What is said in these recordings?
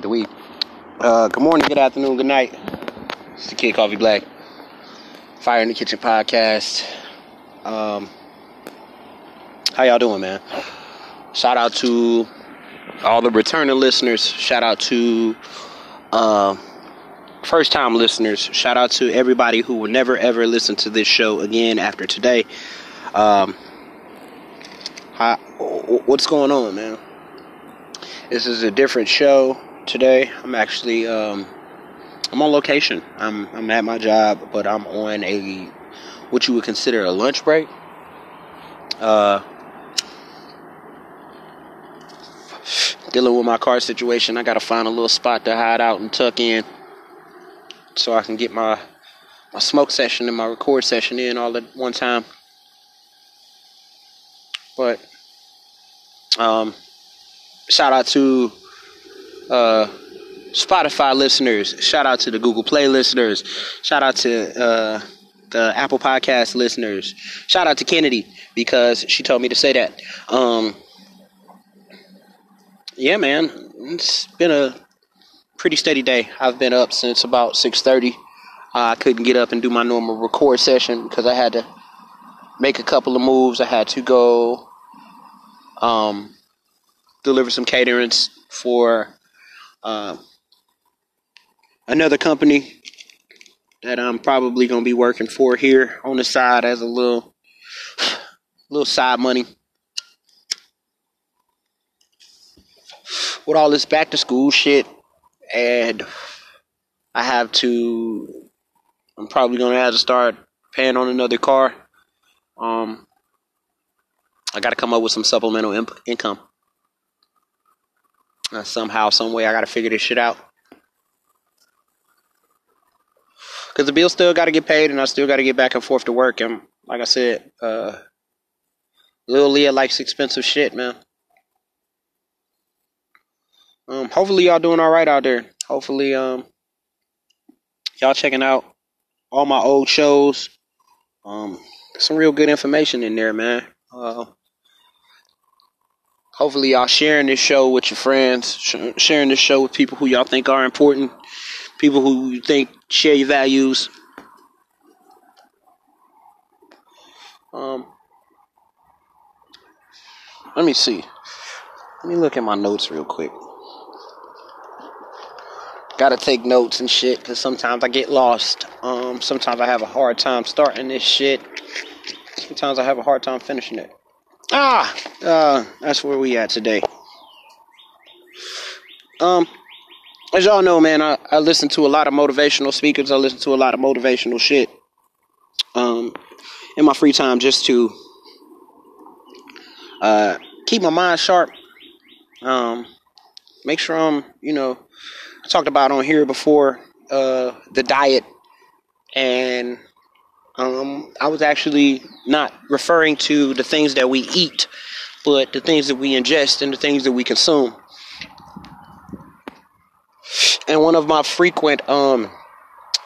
The weed. Uh, good morning, good afternoon, good night. It's the Kid Coffee Black. Fire in the Kitchen podcast. Um, how y'all doing, man? Shout out to all the returning listeners. Shout out to uh, first time listeners. Shout out to everybody who will never ever listen to this show again after today. Um, what's going on, man? This is a different show today. I'm actually um, I'm on location. I'm I'm at my job, but I'm on a what you would consider a lunch break. Uh, dealing with my car situation. I gotta find a little spot to hide out and tuck in, so I can get my my smoke session and my record session in all at one time. But um, shout out to uh, Spotify listeners. Shout out to the Google Play listeners. Shout out to uh, the Apple Podcast listeners. Shout out to Kennedy because she told me to say that. Um, yeah, man, it's been a pretty steady day. I've been up since about six thirty. Uh, I couldn't get up and do my normal record session because I had to make a couple of moves. I had to go um, deliver some caterings for uh, another company that I'm probably gonna be working for here on the side as a little little side money. With all this back to school shit, and I have to. I'm probably gonna have to start paying on another car. Um, I got to come up with some supplemental income. Uh, somehow, some way, I got to figure this shit out. Because the bill still got to get paid, and I still got to get back and forth to work. And like I said, uh, Lil Leah likes expensive shit, man. Um, hopefully y'all doing all right out there. Hopefully, um, y'all checking out all my old shows. Um, some real good information in there, man. Uh, hopefully y'all sharing this show with your friends, sh- sharing this show with people who y'all think are important, people who you think share your values. Um, let me see. Let me look at my notes real quick. Gotta take notes and shit, cause sometimes I get lost. Um, sometimes I have a hard time starting this shit. Sometimes I have a hard time finishing it. Ah, uh, that's where we at today. Um, as y'all know, man, I, I listen to a lot of motivational speakers. I listen to a lot of motivational shit. Um, in my free time, just to uh keep my mind sharp. Um, make sure I'm, you know, I talked about on here before uh the diet and um, I was actually not referring to the things that we eat, but the things that we ingest and the things that we consume. And one of my frequent um,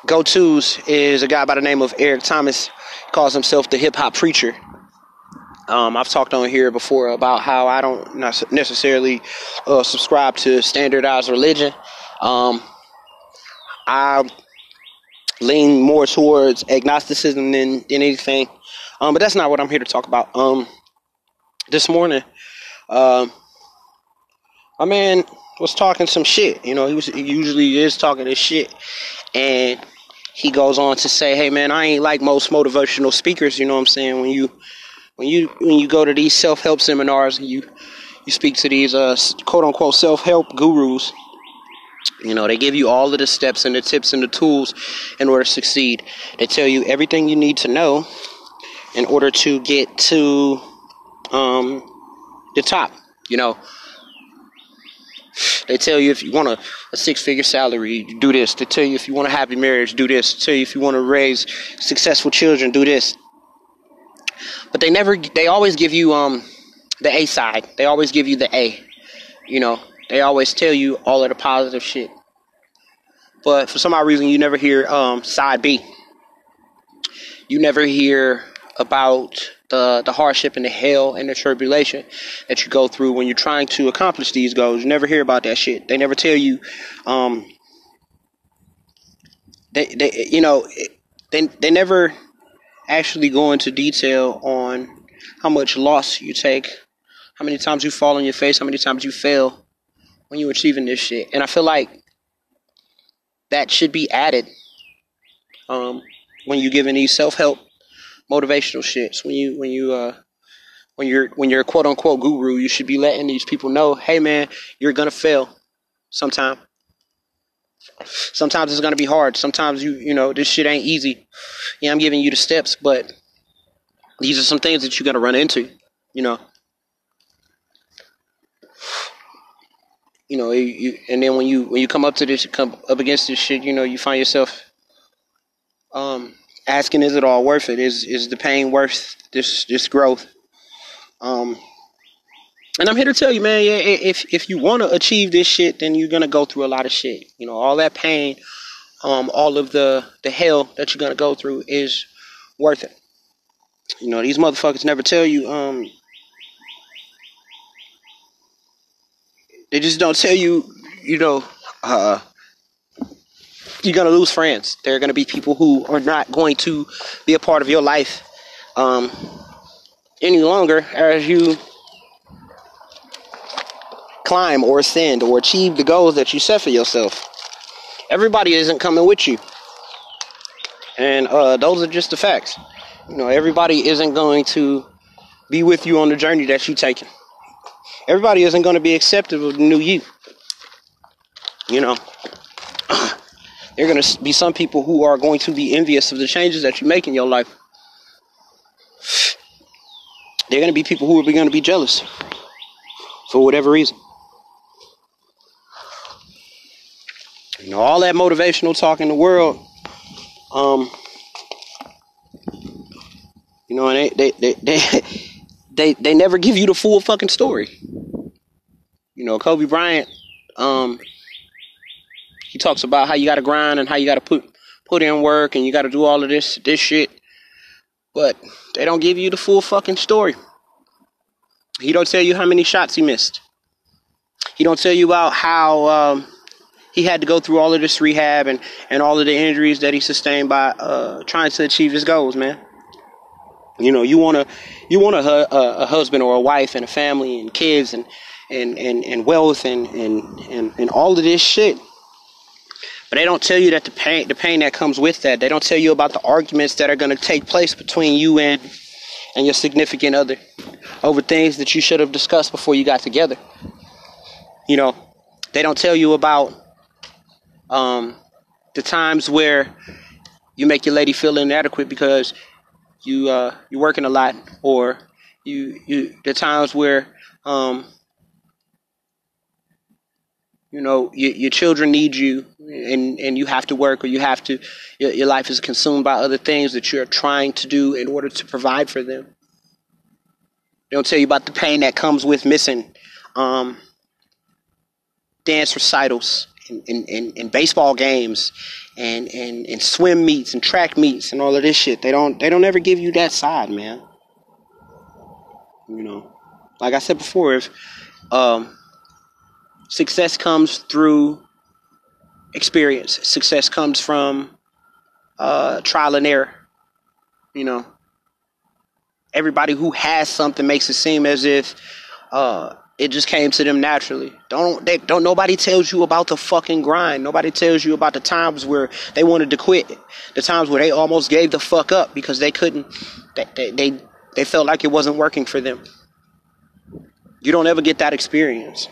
go tos is a guy by the name of Eric Thomas. He calls himself the hip hop preacher. Um, I've talked on here before about how I don't necessarily uh, subscribe to standardized religion. Um, I lean more towards agnosticism than, than anything. Um, but that's not what I'm here to talk about. Um, this morning, um, my man was talking some shit. You know, he was he usually is talking this shit, and he goes on to say, "Hey, man, I ain't like most motivational speakers. You know what I'm saying? When you when you when you go to these self help seminars and you you speak to these uh, quote unquote self help gurus." You know, they give you all of the steps and the tips and the tools in order to succeed. They tell you everything you need to know in order to get to um, the top. You know, they tell you if you want a, a six figure salary, do this. They tell you if you want a happy marriage, do this. They tell you if you want to raise successful children, do this. But they never, they always give you um, the A side. They always give you the A. You know, they always tell you all of the positive shit. But for some odd reason, you never hear um, side B. You never hear about the, the hardship and the hell and the tribulation that you go through when you're trying to accomplish these goals. You never hear about that shit. They never tell you, um, they, they, you know, they, they never actually go into detail on how much loss you take, how many times you fall on your face, how many times you fail, when you're achieving this shit. And I feel like that should be added um, when you're giving these self help motivational shits. When you when you uh when you're when you're a quote unquote guru, you should be letting these people know, hey man, you're gonna fail sometime. Sometimes it's gonna be hard. Sometimes you you know this shit ain't easy. Yeah, I'm giving you the steps, but these are some things that you're gonna run into. You know. You know, you, you, and then when you when you come up to this, come up against this shit, you know, you find yourself um, asking, is it all worth it? Is is the pain worth this this growth? Um, and I'm here to tell you, man, yeah, if if you want to achieve this shit, then you're gonna go through a lot of shit. You know, all that pain, um, all of the the hell that you're gonna go through is worth it. You know, these motherfuckers never tell you, um, They just don't tell you, you know, uh, you're gonna lose friends. There are gonna be people who are not going to be a part of your life um, any longer as you climb or ascend or achieve the goals that you set for yourself. Everybody isn't coming with you, and uh, those are just the facts. You know, everybody isn't going to be with you on the journey that you're taking everybody isn't going to be accepting of the new you. You know, there are going to be some people who are going to be envious of the changes that you make in your life. There are going to be people who are going to be jealous for whatever reason. You know, all that motivational talk in the world, um, you know, and they, they, they, they they they never give you the full fucking story. Know, Kobe Bryant Um, he talks about how you got to grind and how you got to put put in work and you got to do all of this this shit. But they don't give you the full fucking story. He don't tell you how many shots he missed. He don't tell you about how um, he had to go through all of this rehab and, and all of the injuries that he sustained by uh, trying to achieve his goals, man. You know, you want to you want a, a, a, husband or a wife and a family and kids and and, and, and wealth and, and, and, and all of this shit. But they don't tell you that the pain the pain that comes with that. They don't tell you about the arguments that are to take place between you and and your significant other over things that you should have discussed before you got together. You know, they don't tell you about um, the times where you make your lady feel inadequate because you uh, you're working a lot, or you you the times where um, you know your, your children need you and and you have to work or you have to your, your life is consumed by other things that you're trying to do in order to provide for them they don't tell you about the pain that comes with missing um, dance recitals and, and, and, and baseball games and, and, and swim meets and track meets and all of this shit. They don't they don't ever give you that side, man. You know, like I said before, if um, success comes through experience, success comes from uh, trial and error. You know, everybody who has something makes it seem as if uh, it just came to them naturally. Don't they don't nobody tells you about the fucking grind. Nobody tells you about the times where they wanted to quit. The times where they almost gave the fuck up because they couldn't they they they, they felt like it wasn't working for them. You don't ever get that experience.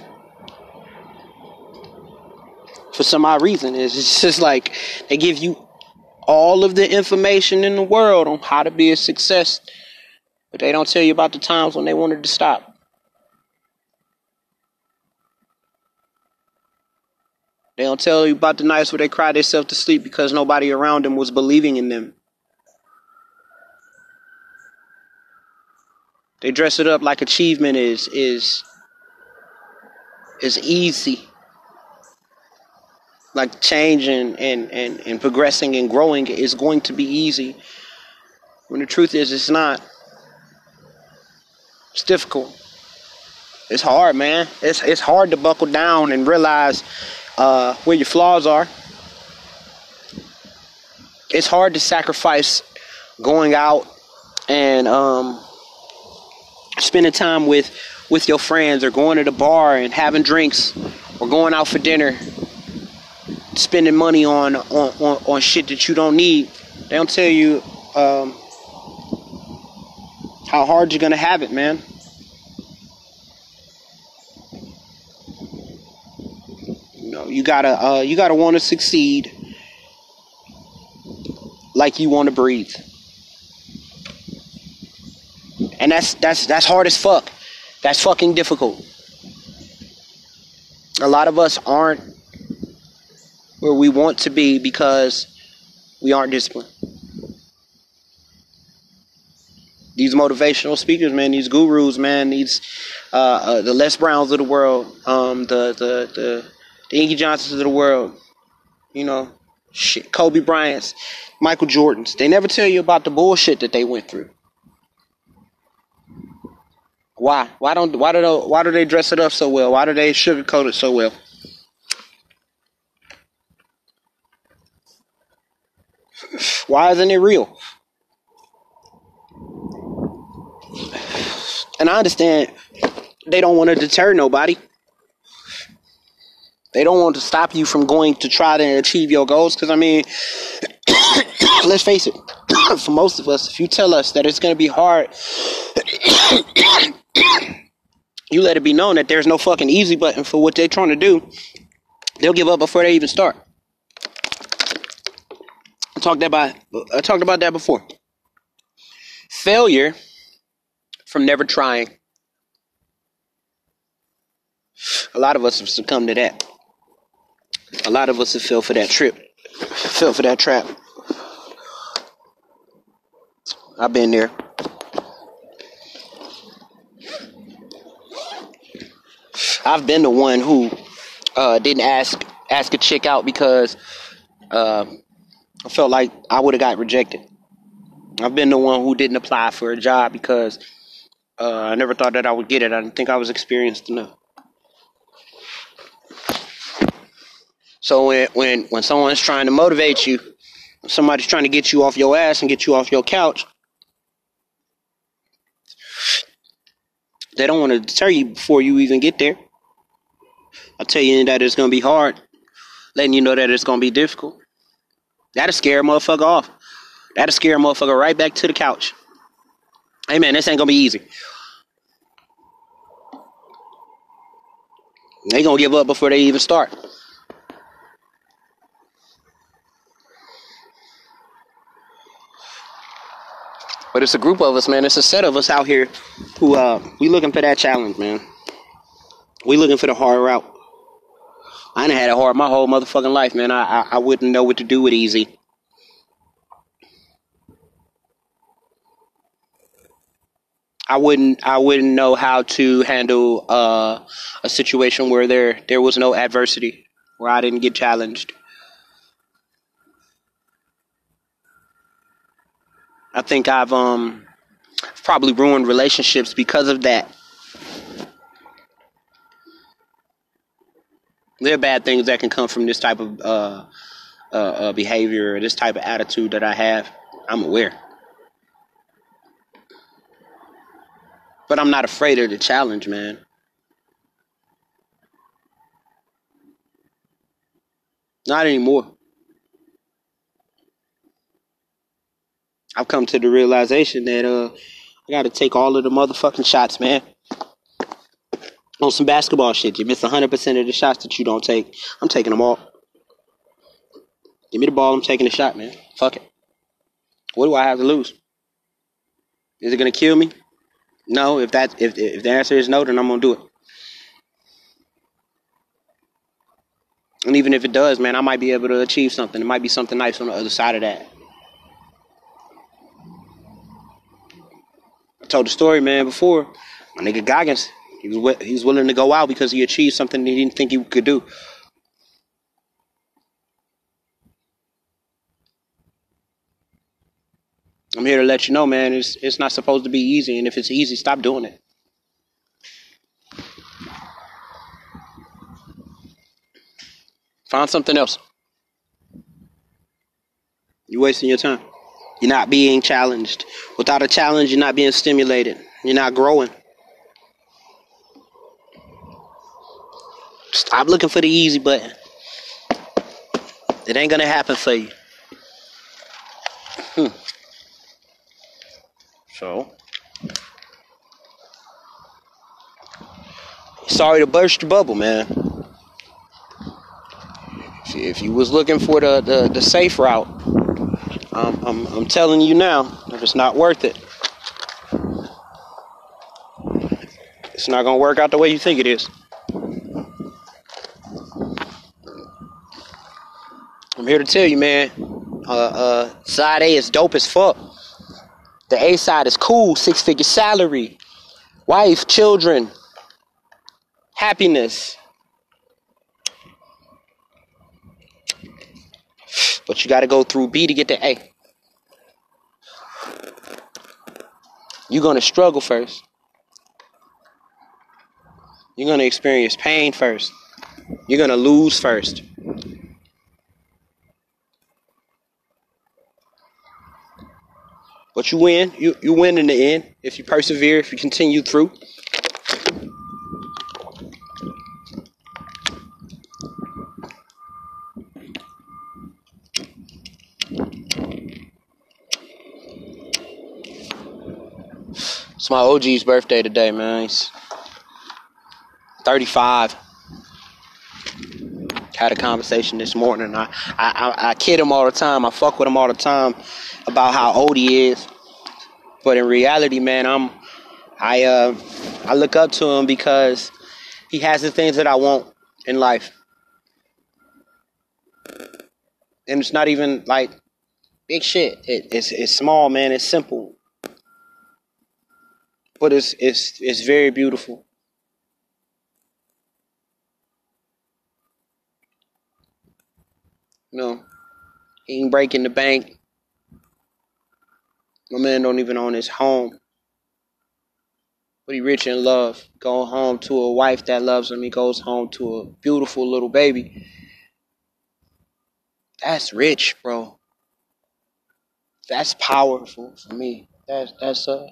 For some odd reason, it's just like they give you all of the information in the world on how to be a success, but they don't tell you about the times when they wanted to stop. They don't tell you about the nights where they cried themselves to sleep because nobody around them was believing in them. They dress it up like achievement is is is easy. Like changing and, and, and progressing and growing is going to be easy. When the truth is it's not. It's difficult. It's hard, man. It's it's hard to buckle down and realize uh, where your flaws are. It's hard to sacrifice going out and um, spending time with with your friends or going to the bar and having drinks or going out for dinner spending money on on, on, on shit that you don't need they don't tell you um, how hard you're gonna have it man No, You gotta uh, you gotta want to succeed like you want to breathe, and that's that's that's hard as fuck. That's fucking difficult. A lot of us aren't where we want to be because we aren't disciplined. These motivational speakers, man, these gurus, man, these uh, uh, the Les Browns of the world, um, the the the the Inky Johnsons of the world, you know, shit, Kobe Bryant's, Michael Jordan's. They never tell you about the bullshit that they went through. Why? Why don't why do they, why do they dress it up so well? Why do they sugarcoat it so well? Why isn't it real? And I understand they don't want to deter nobody. They don't want to stop you from going to try to achieve your goals. Because, I mean, let's face it, for most of us, if you tell us that it's going to be hard, you let it be known that there's no fucking easy button for what they're trying to do, they'll give up before they even start. I talked about I talked about that before. Failure from never trying. A lot of us have succumbed to that. A lot of us have fell for that trip, fell for that trap. I've been there. I've been the one who uh, didn't ask ask a chick out because uh, I felt like I would have got rejected. I've been the one who didn't apply for a job because uh, I never thought that I would get it. I didn't think I was experienced enough. So when when when someone's trying to motivate you, somebody's trying to get you off your ass and get you off your couch, they don't want to deter you before you even get there. I'll tell you that it's gonna be hard, letting you know that it's gonna be difficult. That'll scare a motherfucker off. That'll scare a motherfucker right back to the couch. Hey man, this ain't gonna be easy. They gonna give up before they even start. But it's a group of us, man. It's a set of us out here who uh we looking for that challenge, man. We looking for the hard route. I ain't had it hard my whole motherfucking life, man. I, I I wouldn't know what to do with easy. I wouldn't I wouldn't know how to handle uh, a situation where there there was no adversity, where I didn't get challenged. I think I've um probably ruined relationships because of that. There are bad things that can come from this type of uh, uh, uh, behavior or this type of attitude that I have. I'm aware. But I'm not afraid of the challenge, man. Not anymore. I've come to the realization that uh I gotta take all of the motherfucking shots, man. On some basketball shit. You miss hundred percent of the shots that you don't take. I'm taking them all. Give me the ball, I'm taking the shot, man. Fuck it. What do I have to lose? Is it gonna kill me? No, if that if if the answer is no, then I'm gonna do it. And even if it does, man, I might be able to achieve something. It might be something nice on the other side of that. I told the story, man, before. My nigga Goggins, he was he was willing to go out because he achieved something he didn't think he could do. I'm here to let you know, man, it's it's not supposed to be easy, and if it's easy, stop doing it. Find something else. You're wasting your time. You're not being challenged. Without a challenge, you're not being stimulated. You're not growing. Stop looking for the easy button. It ain't gonna happen for you. Hmm. So, sorry to burst your bubble, man. If you, was looking for the, the, the safe route, um, I'm, I'm telling you now that it's not worth it. It's not gonna work out the way you think it is. Here to tell you, man. Uh, uh, side A is dope as fuck. The A side is cool, six figure salary, wife, children, happiness. But you got to go through B to get to A. You're going to struggle first. You're going to experience pain first. You're going to lose first. But you win. You you win in the end if you persevere, if you continue through. It's my OG's birthday today, man. He's 35. Had a conversation this morning. I, I, I, I kid him all the time. I fuck with him all the time about how old he is. But in reality, man, I'm I uh I look up to him because he has the things that I want in life. And it's not even like big shit. It, it's it's small, man. It's simple, but it's it's it's very beautiful. You know, he ain't breaking the bank. My man don't even own his home. But he rich in love. Going home to a wife that loves him. He goes home to a beautiful little baby. That's rich, bro. That's powerful for me. That's that's uh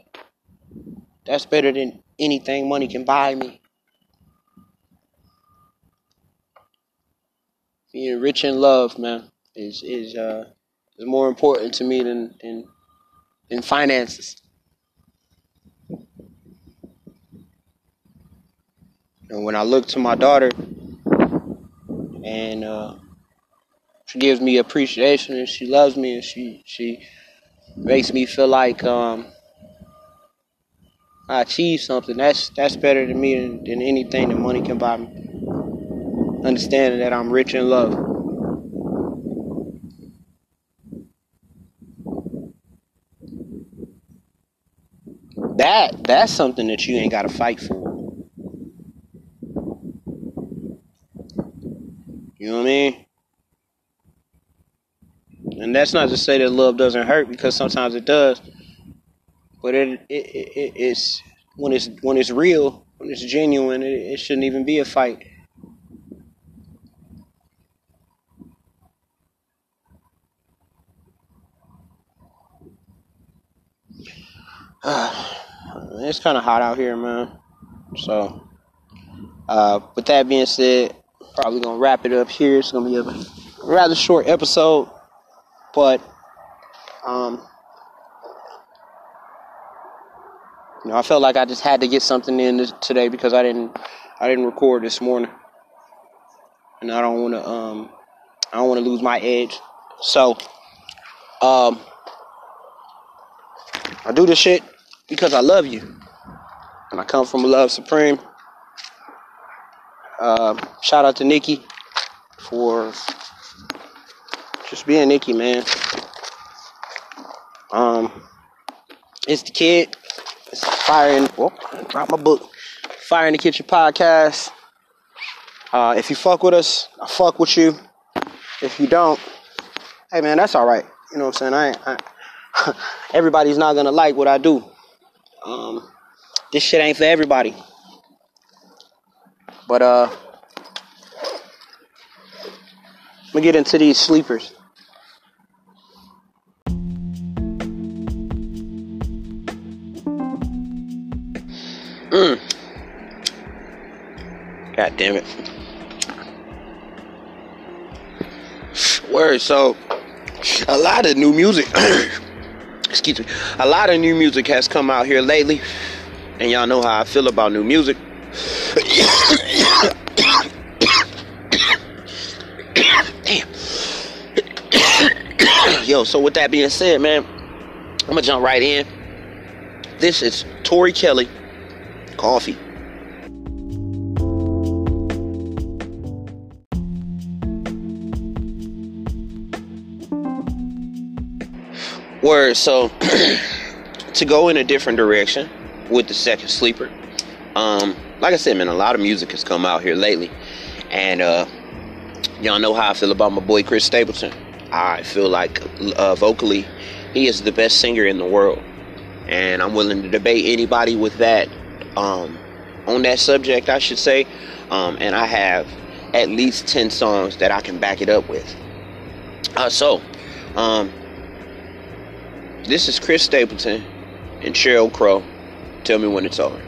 that's better than anything money can buy me. Being rich in love, man, is is uh is more important to me than than, than finances. And when I look to my daughter and uh, she gives me appreciation and she loves me and she she makes me feel like um, I achieved something. That's that's better to me than, than anything that money can buy me. Understanding that I'm rich in love. That that's something that you ain't gotta fight for. You know what I mean? And that's not to say that love doesn't hurt because sometimes it does. But it, it, it it's when it's when it's real, when it's genuine, it, it shouldn't even be a fight. it's kind of hot out here, man. So, uh, with that being said, probably gonna wrap it up here. It's gonna be a rather short episode, but um, you know, I felt like I just had to get something in this, today because I didn't, I didn't record this morning, and I don't want to, um, I don't want to lose my edge. So, um, I do this shit because I love you, and I come from love supreme. Uh, shout out to Nikki for just being Nikki, man. Um, it's the kid. It's in. Whoop, drop my book. Fire in the Kitchen podcast. Uh, if you fuck with us, I fuck with you. If you don't, hey man, that's all right. You know what I'm saying? I, I everybody's not gonna like what I do. Um, this shit ain't for everybody. But uh, let me get into these sleepers. Mm. God damn it. Word, so a lot of new music excuse me. A lot of new music has come out here lately. And y'all know how I feel about new music. Damn. Yo, so with that being said, man, I'm gonna jump right in. This is Tori Kelly, Coffee. Word, so to go in a different direction with the second sleeper. Um, like I said, man, a lot of music has come out here lately, and uh, y'all know how I feel about my boy Chris Stapleton. I feel like uh, vocally, he is the best singer in the world, and I'm willing to debate anybody with that um, on that subject, I should say. Um, and I have at least ten songs that I can back it up with. Uh, so, um, this is Chris Stapleton and Sheryl Crow. Tell me when it's over.